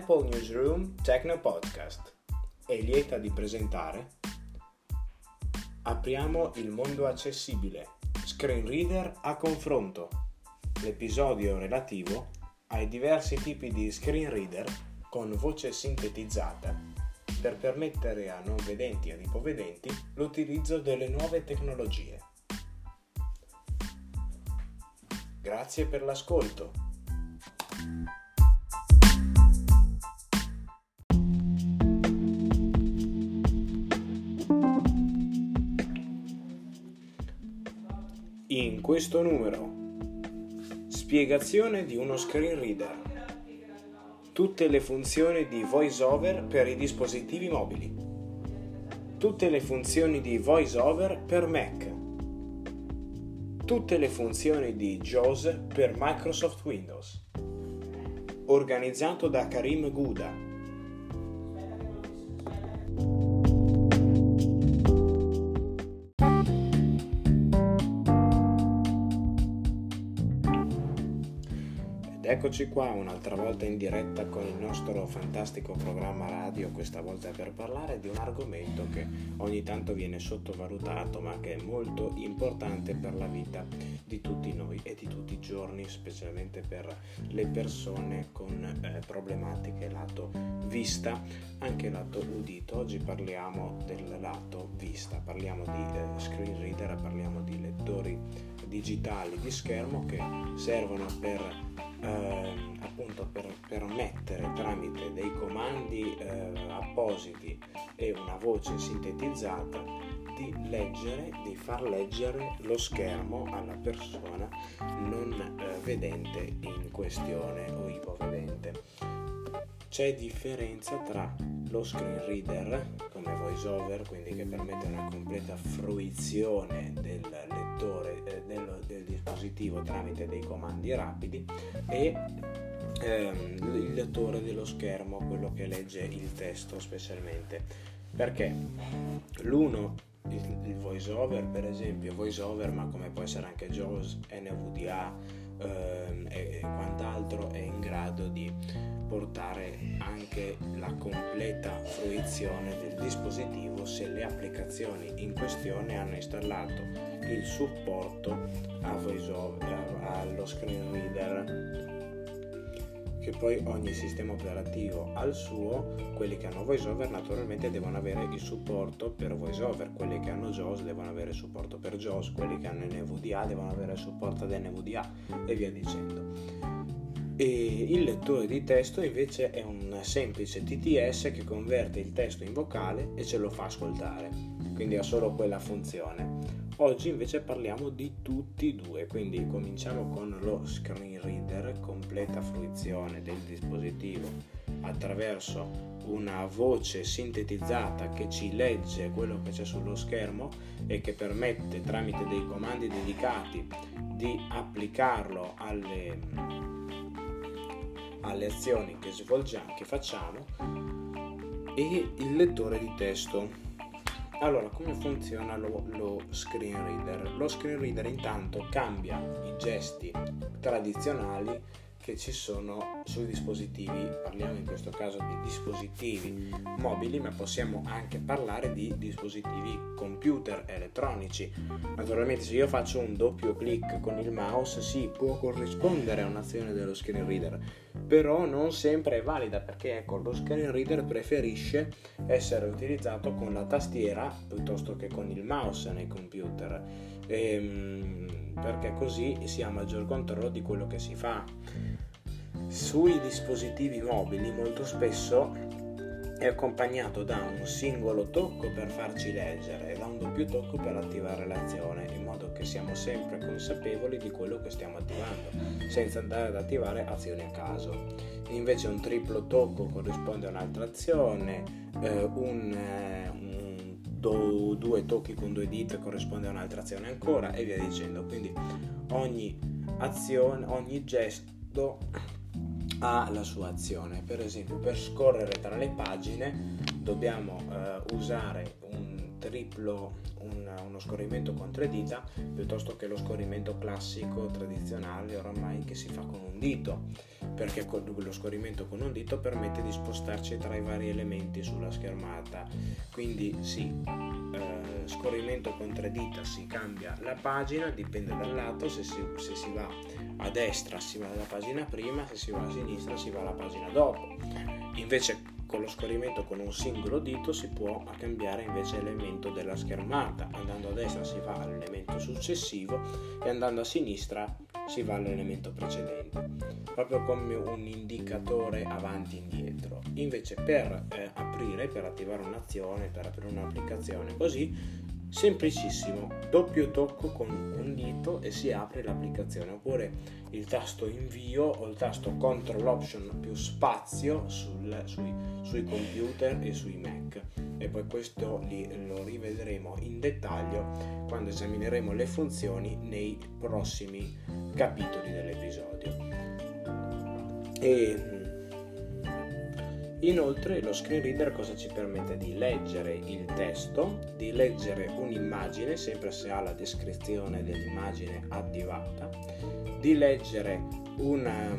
Apple Newsroom Techno Podcast. È lieta di presentare Apriamo il mondo accessibile. Screen Reader a confronto. L'episodio relativo ai diversi tipi di screen reader con voce sintetizzata per permettere a non vedenti e ad ipovedenti l'utilizzo delle nuove tecnologie. Grazie per l'ascolto. Questo numero Spiegazione di uno screen reader. Tutte le funzioni di VoiceOver per i dispositivi mobili. Tutte le funzioni di VoiceOver per Mac. Tutte le funzioni di JAWS per Microsoft Windows. Organizzato da Karim Gouda Eccoci qua un'altra volta in diretta con il nostro fantastico programma radio, questa volta per parlare di un argomento che ogni tanto viene sottovalutato ma che è molto importante per la vita di tutti noi e di tutti i giorni, specialmente per le persone con eh, problematiche lato vista, anche lato udito. Oggi parliamo del lato vista, parliamo di eh, screen reader, parliamo di lettori digitali di schermo che servono per eh, appunto per permettere tramite dei comandi eh, appositi e una voce sintetizzata di leggere, di far leggere lo schermo alla persona non eh, vedente in questione o ipovedente. C'è differenza tra lo screen reader come voiceover, quindi che permette una completa fruizione del lettore eh, del, del, dispositivo tramite dei comandi rapidi e ehm, il lettore dello schermo, quello che legge il testo specialmente. Perché l'uno il, il voiceover per esempio voiceover ma come può essere anche JAWS, NVDA ehm, e quant'altro è in grado di portare anche la completa fruizione del dispositivo se le applicazioni in questione hanno installato il supporto a VoiceOver, allo screen reader che poi ogni sistema operativo ha il suo, quelli che hanno VoiceOver naturalmente devono avere il supporto per VoiceOver, quelli che hanno JAWS devono avere il supporto per JAWS, quelli che hanno NVDA devono avere il supporto ad NVDA e via dicendo e il lettore di testo invece è un semplice TTS che converte il testo in vocale e ce lo fa ascoltare, quindi ha solo quella funzione. Oggi invece parliamo di tutti e due, quindi cominciamo con lo screen reader, completa fruizione del dispositivo attraverso una voce sintetizzata che ci legge quello che c'è sullo schermo e che permette tramite dei comandi dedicati di applicarlo alle alle azioni che svolgiamo, che facciamo e il lettore di testo. Allora, come funziona lo, lo, screen reader? Lo screen reader intanto cambia i gesti tradizionali che ci sono sui dispositivi, parliamo in questo caso di dispositivi mobili, ma possiamo anche parlare di dispositivi computer elettronici. Naturalmente se io faccio un doppio clic con il mouse si può corrispondere a un'azione dello screen reader, però non sempre è valida perché ecco, lo screen reader preferisce essere utilizzato con la tastiera piuttosto che con il mouse nei computer. Ehm, perché così si ha maggior controllo di quello che si fa. Sui dispositivi mobili molto spesso è accompagnato da un singolo tocco per farci leggere e da un doppio tocco per attivare l'azione, in modo che siamo sempre consapevoli di quello che stiamo attivando, senza andare ad attivare azioni a caso. Invece un triplo tocco corrisponde a un'altra azione, eh, un, eh, un do, due tocchi con due dita corrisponde a un'altra azione ancora e via dicendo. Quindi ogni azione, ogni gesto ha la sua azione. Per esempio, per scorrere tra le pagine dobbiamo eh, usare triplo un, uno scorrimento con tre dita piuttosto che lo scorrimento classico tradizionale oramai che si fa con un dito. Perché lo scorrimento con un dito permette di spostarci tra i vari elementi sulla schermata. Quindi sì eh, scorrimento con tre dita si cambia la pagina dipende dal lato se si, se si va a destra si va alla pagina prima se si va a sinistra si va alla pagina dopo. Invece con lo scorrimento con un singolo dito si può cambiare invece l'elemento della schermata. Andando a destra si va all'elemento successivo e andando a sinistra si va all'elemento precedente, proprio come un indicatore avanti e indietro. Invece per eh, aprire, per attivare un'azione, per aprire un'applicazione così, Semplicissimo, doppio tocco con un dito e si apre l'applicazione, oppure il tasto invio o il tasto Ctrl Option più spazio sul, sui, sui, computer e sui Mac. E poi questo li, lo rivedremo in dettaglio quando esamineremo le funzioni nei prossimi capitoli dell'episodio. E Inoltre lo screen reader cosa ci permette? Di leggere il testo, di leggere un'immagine, sempre se ha la descrizione dell'immagine attivata, di leggere una,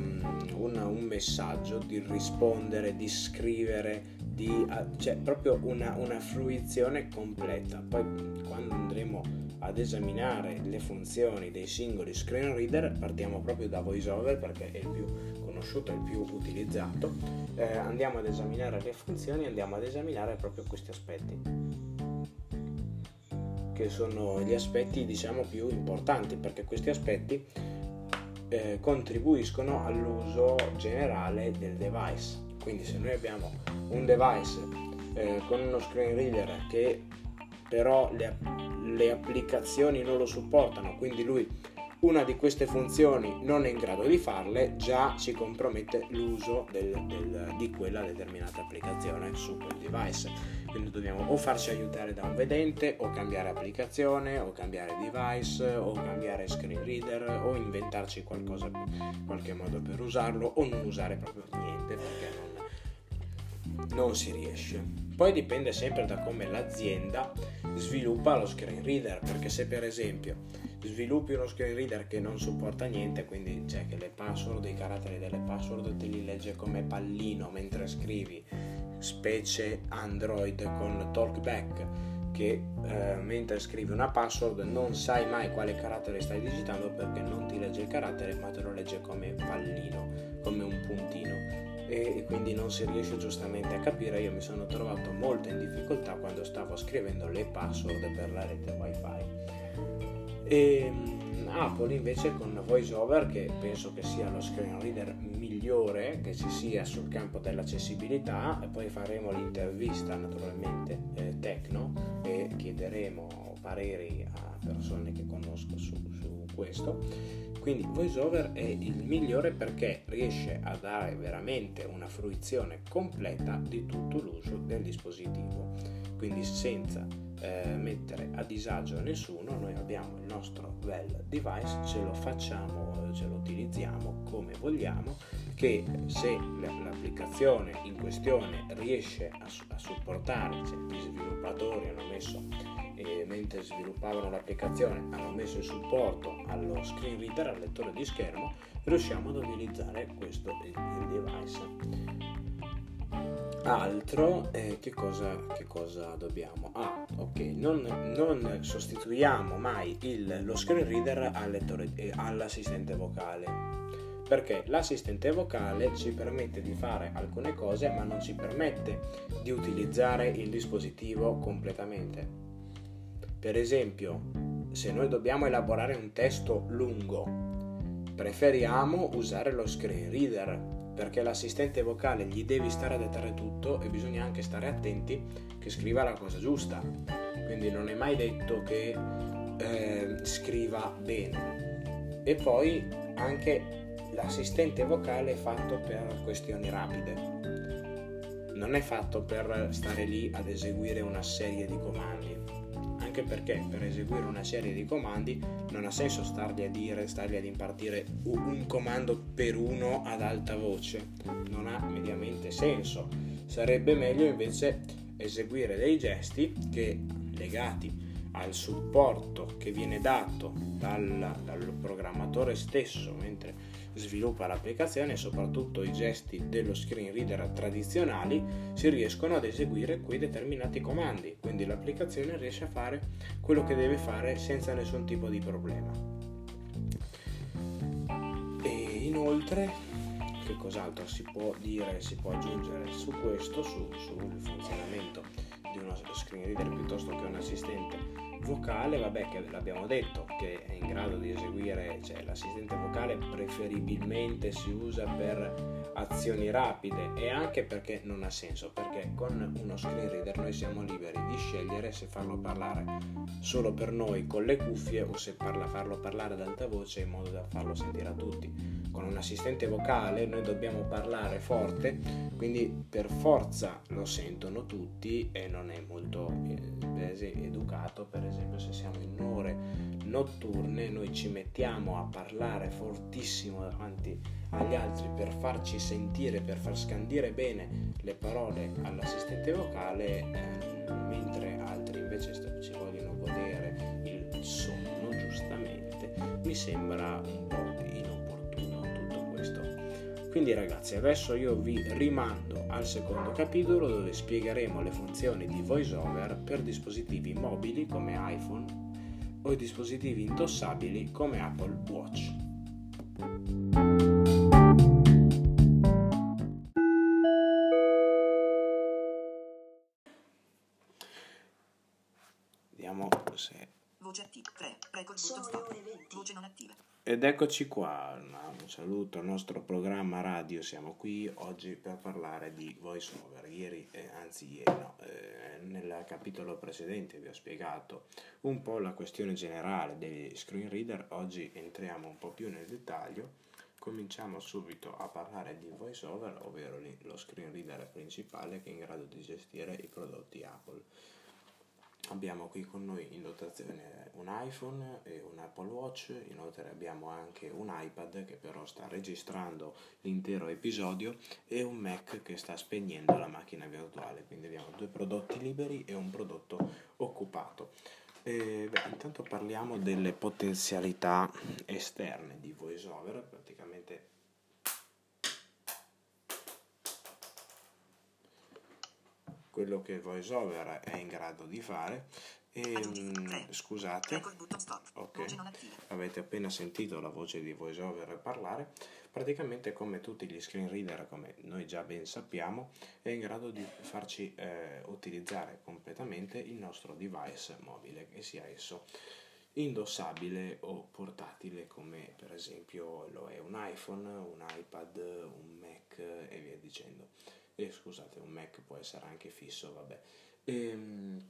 una, un messaggio, di rispondere, di scrivere, di, cioè proprio una, una fruizione completa. Poi quando andremo ad esaminare le funzioni dei singoli screen reader partiamo proprio da VoiceOver perché è il più conosciuto, il più utilizzato, eh, andiamo ad esaminare le funzioni, andiamo ad esaminare proprio questi aspetti, che sono gli aspetti diciamo più importanti, perché questi aspetti eh, contribuiscono all'uso generale del device. Quindi se noi abbiamo un device eh, con uno screen reader che però le, le applicazioni non lo supportano, quindi lui una di queste funzioni non è in grado di farle, già ci compromette l'uso del, del, di quella determinata applicazione su quel device. Quindi dobbiamo o farci aiutare da un vedente, o cambiare applicazione, o cambiare device, o cambiare screen reader, o inventarci qualcosa, qualche modo per usarlo, o non usare proprio niente perché non, non si riesce. Poi dipende sempre da come l'azienda sviluppa lo screen reader, perché se per esempio sviluppi uno screen reader che non supporta niente, quindi c'è che le password, i caratteri delle password te li legge come pallino mentre scrivi, specie Android con Talkback che eh, mentre scrivi una password non sai mai quale carattere stai digitando perché non ti legge il carattere ma te lo legge come pallino, come un puntino e quindi non si riesce giustamente a capire. Io mi sono trovato molto in difficoltà quando stavo scrivendo le password per la rete wifi e mm, Apple invece con VoiceOver, che penso che sia lo screen reader migliore che ci sia sul campo dell'accessibilità, e poi faremo l'intervista naturalmente eh, tecno e chiederemo pareri a persone che conosco su, su questo. Quindi VoiceOver è il migliore perché riesce a dare veramente una fruizione completa di tutto l'uso del dispositivo. Quindi senza eh, mettere a disagio nessuno, noi abbiamo il nostro bel device, ce lo facciamo, ce lo utilizziamo come vogliamo, che se l'applicazione in questione riesce a, a supportare, cioè gli sviluppatori hanno messo, eh, mentre sviluppavano l'applicazione, hanno messo il supporto allo screen reader, al lettore di schermo, riusciamo ad utilizzare questo il, device. Altro eh, che, cosa, che, cosa, dobbiamo? Ah ok non, non sostituiamo mai il, lo screen reader al lettore, eh, all'assistente vocale perché l'assistente vocale ci permette di fare alcune cose ma non ci permette di utilizzare il dispositivo completamente per esempio se noi dobbiamo elaborare un testo lungo preferiamo usare lo screen reader perché l'assistente vocale gli devi stare a dettare tutto e bisogna anche stare attenti che scriva la cosa giusta. Quindi non è mai detto che eh, scriva bene. E poi anche l'assistente vocale è fatto per questioni rapide. Non è fatto per stare lì ad eseguire una serie di comandi anche perché per eseguire una serie di comandi non ha senso stargli a dire, stargli ad impartire un comando per uno ad alta voce, non ha mediamente senso. Sarebbe meglio invece eseguire dei gesti che legati al supporto che viene dato dal, dal programmatore stesso mentre sviluppa l'applicazione e soprattutto i gesti dello screen reader tradizionali si riescono ad eseguire quei determinati comandi, quindi l'applicazione riesce a fare quello che deve fare senza nessun tipo di problema. E inoltre, che cos'altro si può dire, si può aggiungere su questo, su, sul funzionamento di uno screen reader piuttosto che un assistente vocale, vabbè che l'abbiamo detto, che è in grado di eseguire, cioè l'assistente vocale preferibilmente si usa per azioni rapide e anche perché non ha senso, perché con uno screen reader noi siamo liberi di scegliere se farlo parlare solo per noi con le cuffie o se parla, farlo parlare ad alta voce in modo da farlo sentire a tutti. Con un assistente vocale noi dobbiamo parlare forte, quindi per forza lo sentono tutti e non è molto eh, educato per esempio se siamo in ore notturne noi ci mettiamo a parlare fortissimo davanti agli altri per farci sentire, per far scandire bene le parole all'assistente vocale, eh, mentre altri invece ci vogliono godere il sonno giustamente, mi sembra un po' inopportuno tutto questo. Quindi ragazzi, adesso io vi rimando al secondo capitolo dove spiegheremo le funzioni di VoiceOver per dispositivi mobili come iPhone o dispositivi indossabili come Apple Watch. Vediamo se... Voce attiva 3, prego il button stop. Voce non attiva. Ed eccoci qua, un saluto al nostro programma radio, siamo qui oggi per parlare di voice over. Ieri, eh, anzi ieri no, eh, nel capitolo precedente vi ho spiegato un po' la questione generale degli screen reader, oggi entriamo un po' più nel dettaglio. Cominciamo subito a parlare di voice over, ovvero lo screen reader principale che è in grado di gestire i prodotti Apple abbiamo qui con noi in dotazione un iPhone e un Apple Watch, inoltre abbiamo anche un iPad che però sta registrando l'intero episodio e un Mac che sta spegnendo la macchina virtuale, quindi abbiamo due prodotti liberi e un prodotto occupato. E, beh, intanto parliamo delle potenzialità esterne di VoiceOver, praticamente quello che VoiceOver è in grado di fare. E, mh, scusate, ok, avete appena sentito la voce di VoiceOver parlare. Praticamente, come tutti gli screen reader, come noi già ben sappiamo, è in grado di farci eh, utilizzare completamente il nostro device mobile, che sia esso indossabile o portatile come per esempio lo è un iPhone, un iPad, un Mac e via dicendo e scusate un Mac può essere anche fisso vabbè. Ehm,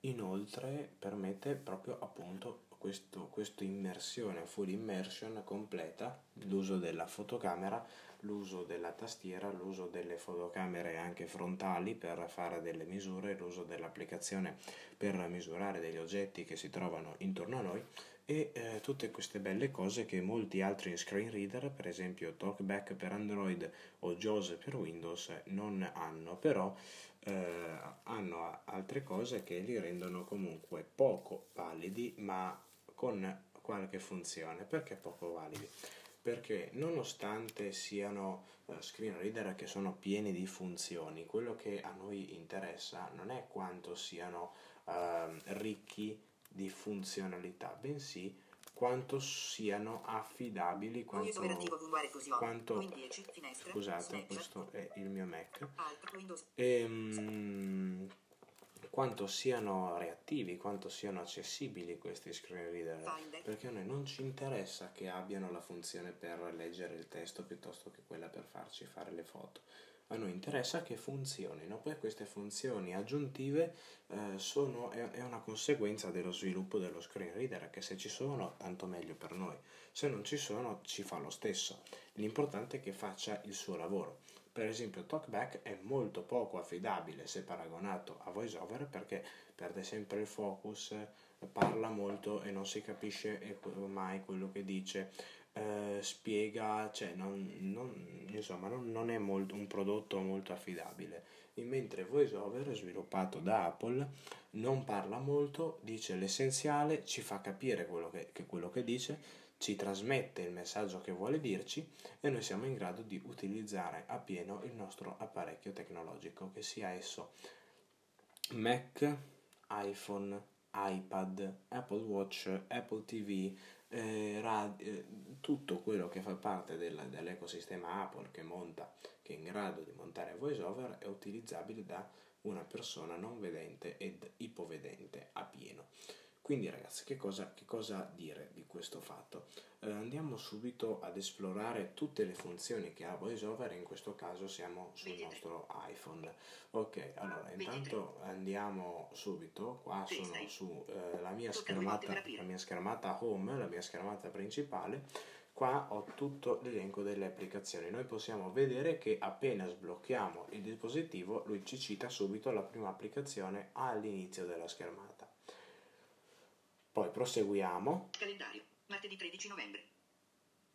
inoltre permette proprio appunto questo, questa immersione full immersion completa l'uso della fotocamera l'uso della tastiera l'uso delle fotocamere anche frontali per fare delle misure l'uso dell'applicazione per misurare degli oggetti che si trovano intorno a noi e eh, tutte queste belle cose che molti altri screen reader, per esempio TalkBack per Android o JAWS per Windows, non hanno, però eh, hanno altre cose che li rendono comunque poco validi, ma con qualche funzione. Perché poco validi? Perché nonostante siano uh, screen reader che sono pieni di funzioni, quello che a noi interessa non è quanto siano uh, ricchi di funzionalità, bensì quanto siano affidabili, quanto, quanto scusate, questo è il mio Mac, e, um, quanto siano reattivi, quanto siano accessibili questi screen reader, perché a noi non ci interessa che abbiano la funzione per leggere il testo piuttosto che quella per farci fare le foto. A noi interessa che funzionino, poi queste funzioni aggiuntive eh, sono, è, è, una conseguenza dello sviluppo dello screen reader, che se ci sono tanto meglio per noi, se non ci sono ci fa lo stesso, l'importante è che faccia il suo lavoro. Per esempio TalkBack è molto poco affidabile se paragonato a VoiceOver perché perde sempre il focus, parla molto e non si capisce mai quello che dice. Eh, spiega, cioè non, non, insomma, non, non è molto, un prodotto molto affidabile. Mentre VoiceOver, sviluppato da Apple, non parla molto, dice l'essenziale, ci fa capire quello che, che quello che dice, ci trasmette il messaggio che vuole dirci e noi siamo in grado di utilizzare a pieno il nostro apparecchio tecnologico, che sia esso Mac, iPhone, iPad, Apple Watch, Apple TV, eh, rad- eh, tutto quello che fa parte del, dell'ecosistema Apple che monta, che è in grado di montare VoiceOver, è utilizzabile da una persona non vedente ed ipovedente a pieno. Quindi ragazzi, che cosa, che cosa dire di questo fatto? Eh, andiamo subito ad esplorare tutte le funzioni che ha VoiceOver, in questo caso siamo sul nostro iPhone. Ok, allora intanto andiamo subito, qua sono sulla eh, mia schermata, la mia schermata home, la mia schermata principale, qua ho tutto l'elenco delle applicazioni. Noi possiamo vedere che appena sblocchiamo il dispositivo, lui ci cita subito la prima applicazione all'inizio della schermata. Poi proseguiamo. Calendario, martedì 13 novembre.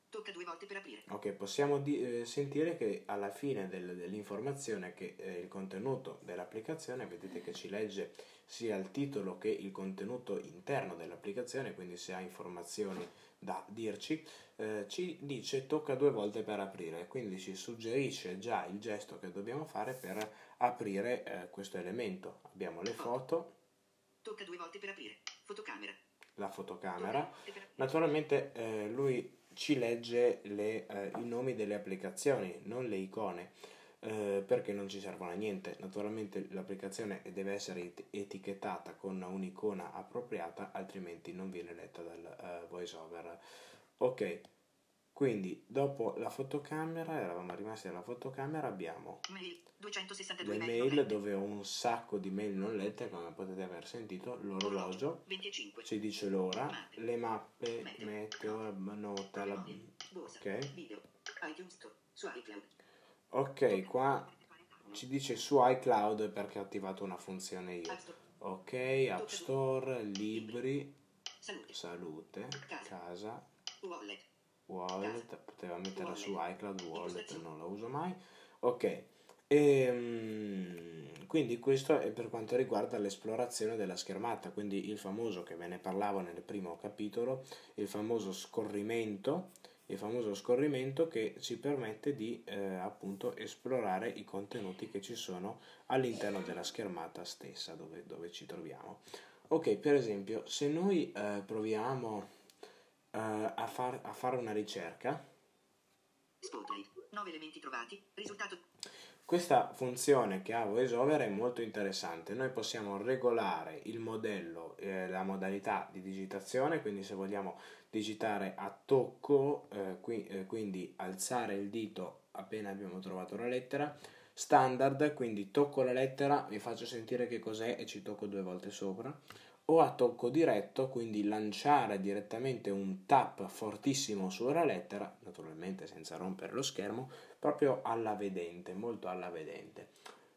Tocca due volte per aprire. Ok, possiamo di, eh, sentire che alla fine del, dell'informazione che eh, il contenuto dell'applicazione, vedete che ci legge sia il titolo che il contenuto interno dell'applicazione, quindi se ha informazioni da dirci, eh, ci dice tocca due volte per aprire, quindi ci suggerisce già il gesto che dobbiamo fare per aprire eh, questo elemento. Abbiamo le foto. Tocca due volte per aprire. Fotocamera la fotocamera. Naturalmente eh, lui ci legge le, eh, i nomi delle applicazioni, non le icone, eh, perché non ci servono a niente. Naturalmente l'applicazione deve essere etichettata con un'icona appropriata, altrimenti non viene letta dal uh, voiceover. Ok, quindi dopo la fotocamera, eravamo rimasti alla fotocamera, abbiamo mail, 262 le mail dove ho un sacco di mail non lette, come potete aver sentito, l'orologio, 25. ci dice l'ora, mappe, le mappe, meteo, meteo nota, la... ok. Video, iTunes, su iCloud. Ok, qua ci dice su iCloud perché ho attivato una funzione io. Ok, App Store, libri, salute, casa, wallet wallet, poteva metterla wallet. su iCloud wallet, non la uso mai. Ok, e, ehm, quindi questo è per quanto riguarda l'esplorazione della schermata, quindi il famoso che ve ne parlavo nel primo capitolo, il famoso scorrimento, il famoso scorrimento che ci permette di eh, appunto esplorare i contenuti che ci sono all'interno della schermata stessa dove, dove ci troviamo. Ok, per esempio, se noi eh, proviamo uh, a, far, a, fare una ricerca. Spotlight, 9 elementi trovati, risultato. Questa funzione che ha VoiceOver è molto interessante. Noi possiamo regolare il modello, eh, la modalità di digitazione, quindi se vogliamo digitare a tocco, eh, qui, eh, quindi alzare il dito appena abbiamo trovato la lettera, standard, quindi tocco la lettera, vi faccio sentire che cos'è e ci tocco due volte sopra o a tocco diretto, quindi lanciare direttamente un tap fortissimo sulla lettera, naturalmente senza rompere lo schermo, proprio alla vedente, molto alla vedente.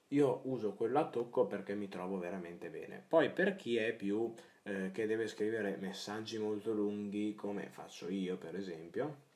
Io uso quello a tocco perché mi trovo veramente bene. Poi per chi è più eh, che deve scrivere messaggi molto lunghi, come faccio io per esempio,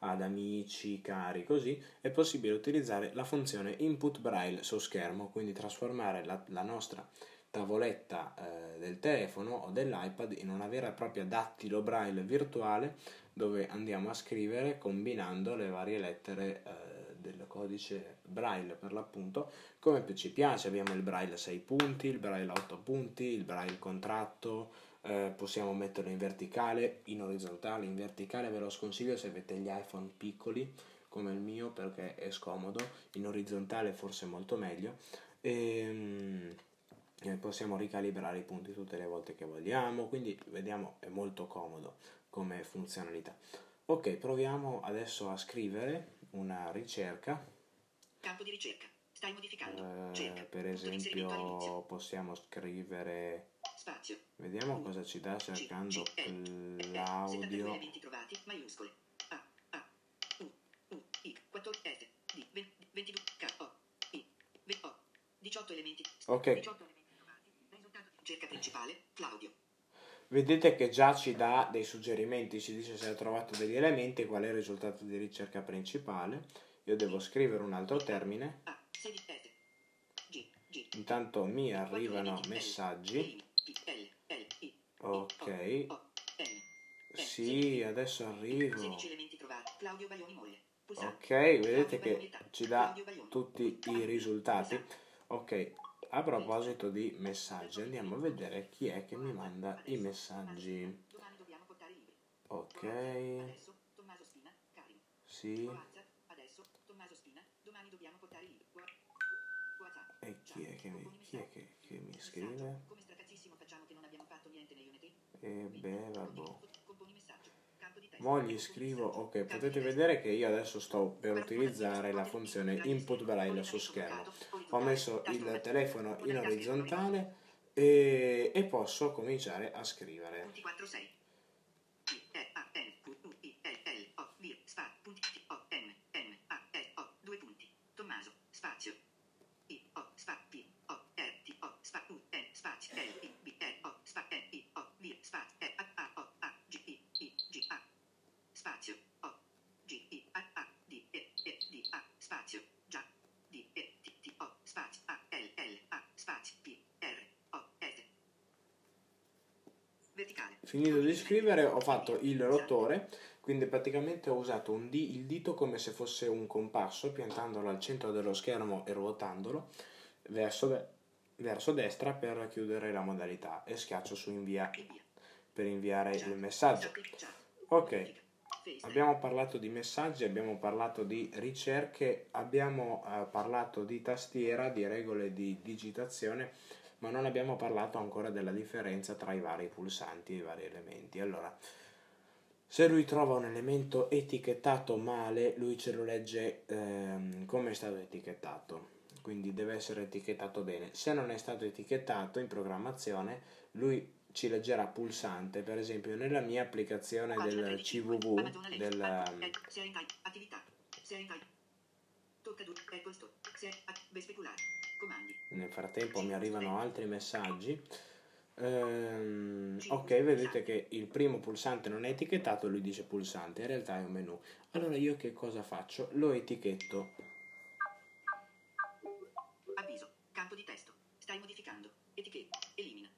ad amici, cari, così, è possibile utilizzare la funzione input braille su schermo, quindi trasformare la, la nostra tavoletta eh, del telefono o dell'iPad in una vera e propria dattilo braille virtuale dove andiamo a scrivere combinando le varie lettere eh, del codice braille per l'appunto. Come più ci piace abbiamo il braille 6 punti il braille 8 punti il braille contratto eh, possiamo metterlo in verticale in orizzontale in verticale ve lo sconsiglio se avete gli iPhone piccoli come il mio perché è scomodo in orizzontale forse molto meglio. Ehm, eh, possiamo ricalibrare i punti tutte le volte che vogliamo, quindi vediamo è molto comodo come funzionalità. Ok, proviamo adesso a scrivere una ricerca. Campo di ricerca. Stai modificando. Eh, per esempio possiamo scrivere Spazio. Vediamo U, cosa ci dà cercando C, C, l'audio. trovati, maiuscole. A, A, U, U, I, 14, S, D, 22, K, O, I, O, 18 elementi. Ok. 18 elementi. Cerca principale, Claudio. Vedete che già ci dà dei suggerimenti, ci dice se ha trovato degli elementi, qual è il risultato di ricerca principale. Io devo scrivere un altro termine. Ah, intanto mi arrivano messaggi. Ok. Sì, adesso arrivo. Ok, vedete che ci dà tutti i risultati. Ok, a proposito di messaggi, andiamo a vedere chi è che mi manda i messaggi. Ok. Sì. E chi è che mi, chi è che, che mi scrive? E beh, vabbè. Mo gli scrivo, ok, potete vedere che io adesso sto per utilizzare la funzione input braille su schermo. Ho messo il telefono in orizzontale e, e posso cominciare a scrivere. Finito di scrivere ho fatto il rotore, quindi praticamente ho usato di, il dito come se fosse un compasso, piantandolo al centro dello schermo e ruotandolo verso, de, verso destra per chiudere la modalità e schiaccio su invia per inviare il messaggio. Ok, abbiamo parlato di messaggi, abbiamo parlato di ricerche, abbiamo uh, parlato di tastiera, di regole di digitazione ma non abbiamo parlato ancora della differenza tra i vari pulsanti e i vari elementi. Allora, se lui trova un elemento etichettato male, lui ce lo legge ehm, come è stato etichettato, quindi deve essere etichettato bene. Se non è stato etichettato in programmazione, lui ci leggerà pulsante, per esempio nella mia applicazione del CVV, del... Tocca nel frattempo mi arrivano altri messaggi. Ehm, ok, vedete che il primo pulsante non è etichettato, lui dice pulsante, in realtà è un menu. Allora io che cosa faccio? Lo etichetto. Avviso, campo di testo, stai modificando, etichetta, elimina.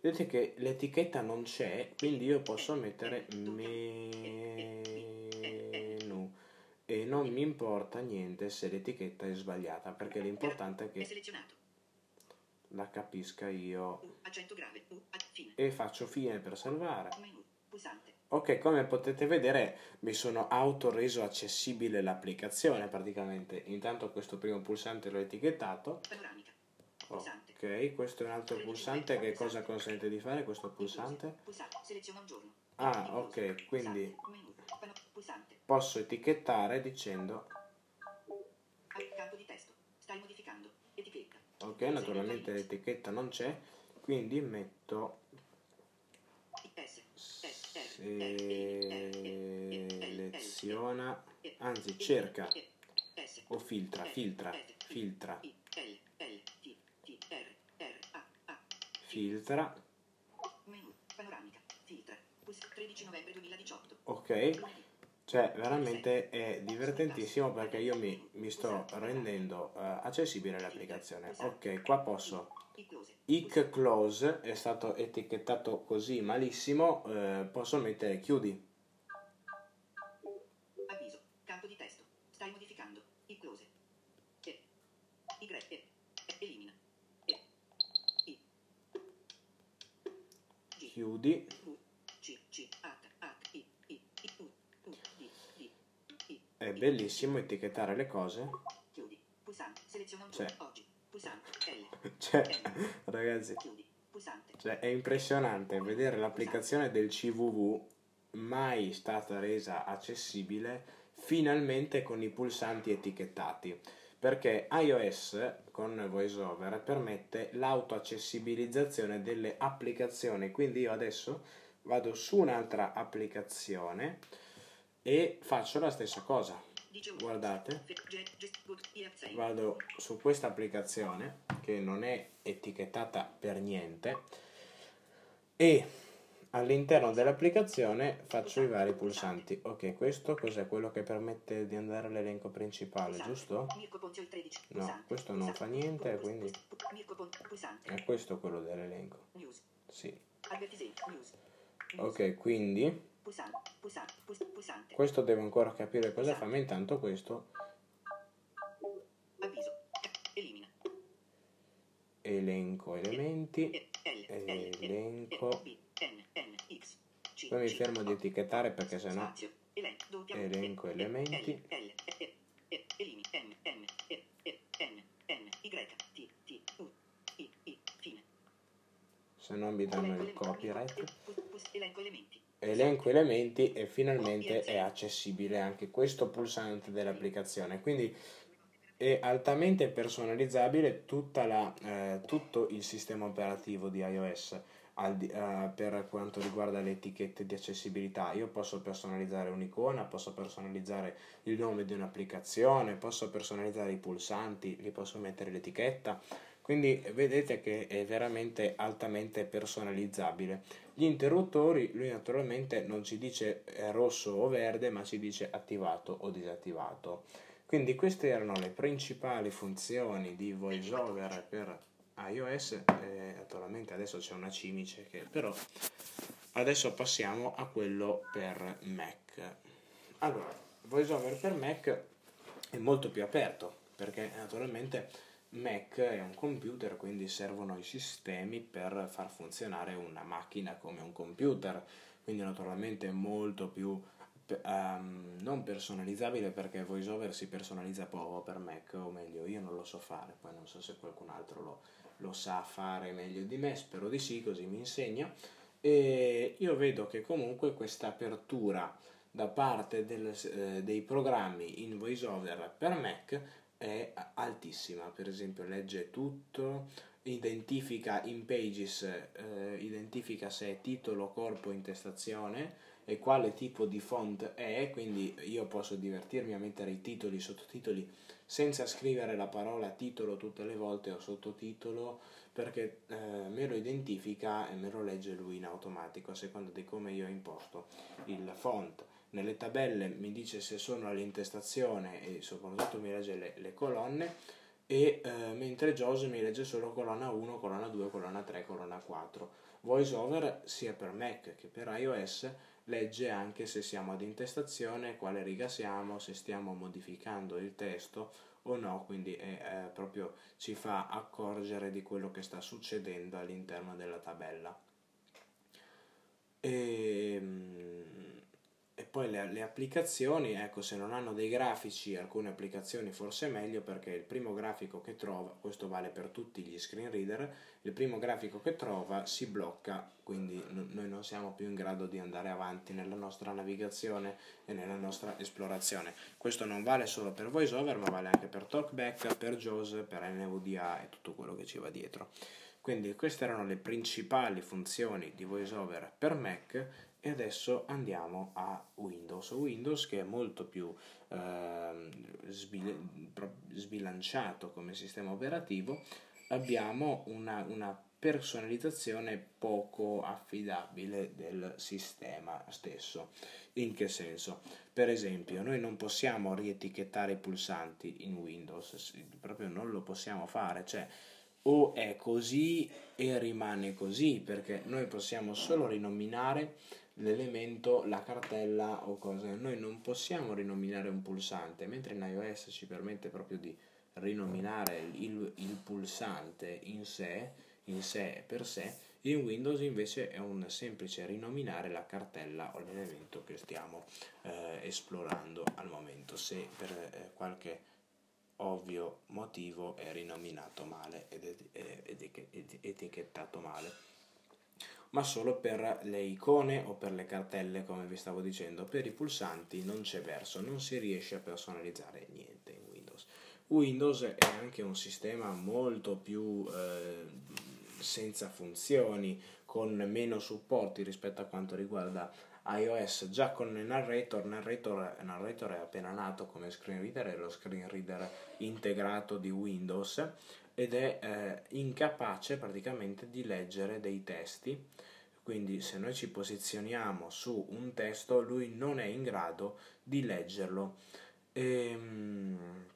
Vedete che l'etichetta non c'è, quindi io posso mettere me e non mi importa niente se l'etichetta è sbagliata perché l'importante è che la capisca io. E faccio fine per salvare. Ok come potete vedere mi sono autoreso accessibile l'applicazione praticamente. Intanto questo primo pulsante l'ho etichettato. Ok questo è un altro pulsante che cosa consente di fare questo pulsante. ah ok quindi posso etichettare dicendo campo di testo stai modificando etichetta ok naturalmente l'etichetta non c'è quindi metto seleziona anzi cerca o filtra filtra filtra filtra ok cioè, veramente è divertentissimo perché io mi, mi sto rendendo uh, accessibile l'applicazione. Ok, qua posso. Ic close è stato etichettato così malissimo, uh, posso mettere chiudi. Avviso, campo di testo. Stai modificando. I close. E. Y. E. Elimina. E. I. Chiudi. È bellissimo etichettare le cose. Cioè, cioè ragazzi, cioè, è impressionante vedere l'applicazione del CVV mai stata resa accessibile finalmente con i pulsanti etichettati. Perché iOS con VoiceOver permette l'autoaccessibilizzazione delle applicazioni. Quindi io adesso vado su un'altra applicazione e faccio la stessa cosa. Guardate. vado su questa applicazione che non è etichettata per niente e all'interno dell'applicazione faccio i vari pulsanti. Ok, questo cos'è? Quello che permette di andare all'elenco principale, giusto? No, questo non fa niente, quindi è questo quello dell'elenco. Sì. Ok, quindi questo devo ancora capire cosa fa, ma intanto questo elenco elementi. Elenco. Poi mi fermo di etichettare perché sennò elenco elementi. Se no mi danno il copyright. Elenco elementi e finalmente è accessibile anche questo pulsante dell'applicazione quindi è altamente personalizzabile la, eh, tutto il sistema operativo di iOS al, uh, per quanto riguarda le etichette di accessibilità. Io posso personalizzare un'icona, posso personalizzare il nome di un'applicazione, posso personalizzare i pulsanti, li posso mettere l'etichetta. Quindi vedete che è veramente altamente personalizzabile. Gli interruttori, lui naturalmente non ci dice rosso o verde, ma ci dice attivato o disattivato. Quindi queste erano le principali funzioni di VoiceOver per iOS, eh, naturalmente adesso c'è una cimice che però adesso passiamo a quello per Mac. Allora, VoiceOver per Mac è molto più aperto perché naturalmente Mac è un computer, quindi servono i sistemi per far funzionare una macchina come un computer, quindi naturalmente è molto più um, non personalizzabile perché VoiceOver si personalizza poco per Mac, o meglio, io non lo so fare, poi non so se qualcun altro lo, lo sa fare meglio di me, spero di sì, così mi insegna. E io vedo che comunque questa apertura da parte del, eh, dei programmi in VoiceOver per Mac è altissima, per esempio legge tutto, identifica in pages, eh, identifica se è titolo, corpo, intestazione, e quale tipo di font è, quindi io posso divertirmi a mettere i titoli, i sottotitoli senza scrivere la parola titolo tutte le volte o sottotitolo perché eh, me lo identifica e me lo legge lui in automatico a seconda di come io ho imposto il font. Nelle tabelle mi dice se sono all'intestazione e soprattutto mi legge le, le colonne e eh, mentre JOS mi legge solo colonna 1, colonna 2, colonna 3, colonna 4. VoiceOver sia per Mac che per iOS legge anche se siamo ad intestazione, quale riga siamo, se stiamo modificando il testo o no, quindi è, è proprio ci fa accorgere di quello che sta succedendo all'interno della tabella. E, ehm, poi le, le, applicazioni, ecco, se non hanno dei grafici, alcune applicazioni forse è meglio perché il primo grafico che trova, questo vale per tutti gli screen reader, il primo grafico che trova si blocca, quindi n- noi non siamo più in grado di andare avanti nella nostra navigazione e nella nostra esplorazione. Questo non vale solo per VoiceOver, ma vale anche per TalkBack, per JAWS, per NVDA e tutto quello che ci va dietro. Quindi queste erano le principali funzioni di VoiceOver per Mac e adesso andiamo a Windows. Windows che è molto più eh, sbilanciato come sistema operativo, abbiamo una, una personalizzazione poco affidabile del sistema stesso. In che senso? Per esempio, noi non possiamo rietichettare i pulsanti in Windows, proprio non lo possiamo fare, cioè o è così e rimane così, perché noi possiamo solo rinominare l'elemento, la cartella o cose. Noi non possiamo rinominare un pulsante, mentre in iOS ci permette proprio di rinominare il, il pulsante in sé, in sé per sé, in Windows invece è un semplice rinominare la cartella o l'elemento che stiamo eh, esplorando al momento, se per eh, qualche ovvio motivo è rinominato male ed, ed, ed etichettato male ma solo per le icone o per le cartelle, come vi stavo dicendo. Per i pulsanti non c'è verso, non si riesce a personalizzare niente in Windows. Windows è anche un sistema molto più eh, senza funzioni, con meno supporti rispetto a quanto riguarda iOS. Già con Narrator, Narrator, Narrator è appena nato come screen reader, è lo screen reader integrato di Windows ed è eh, incapace praticamente di leggere dei testi quindi se noi ci posizioniamo su un testo lui non è in grado di leggerlo. Ehm,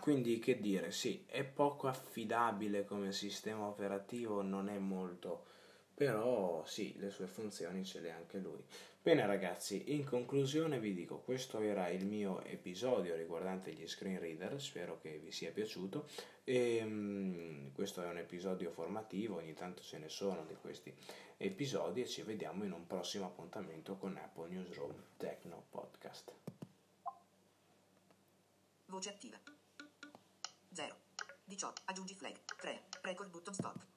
quindi che dire, sì, è poco affidabile come sistema operativo, non è molto, però sì, le sue funzioni ce le ha anche lui. Bene ragazzi, in conclusione vi dico, questo era il mio episodio riguardante gli screen reader, spero che vi sia piaciuto. E, um, questo è un episodio formativo, ogni tanto ce ne sono di questi episodi e ci vediamo in un prossimo appuntamento con Apple Newsroom Techno Podcast. Voce attiva. 0. 18. Aggiungi flag. 3. Record button stop.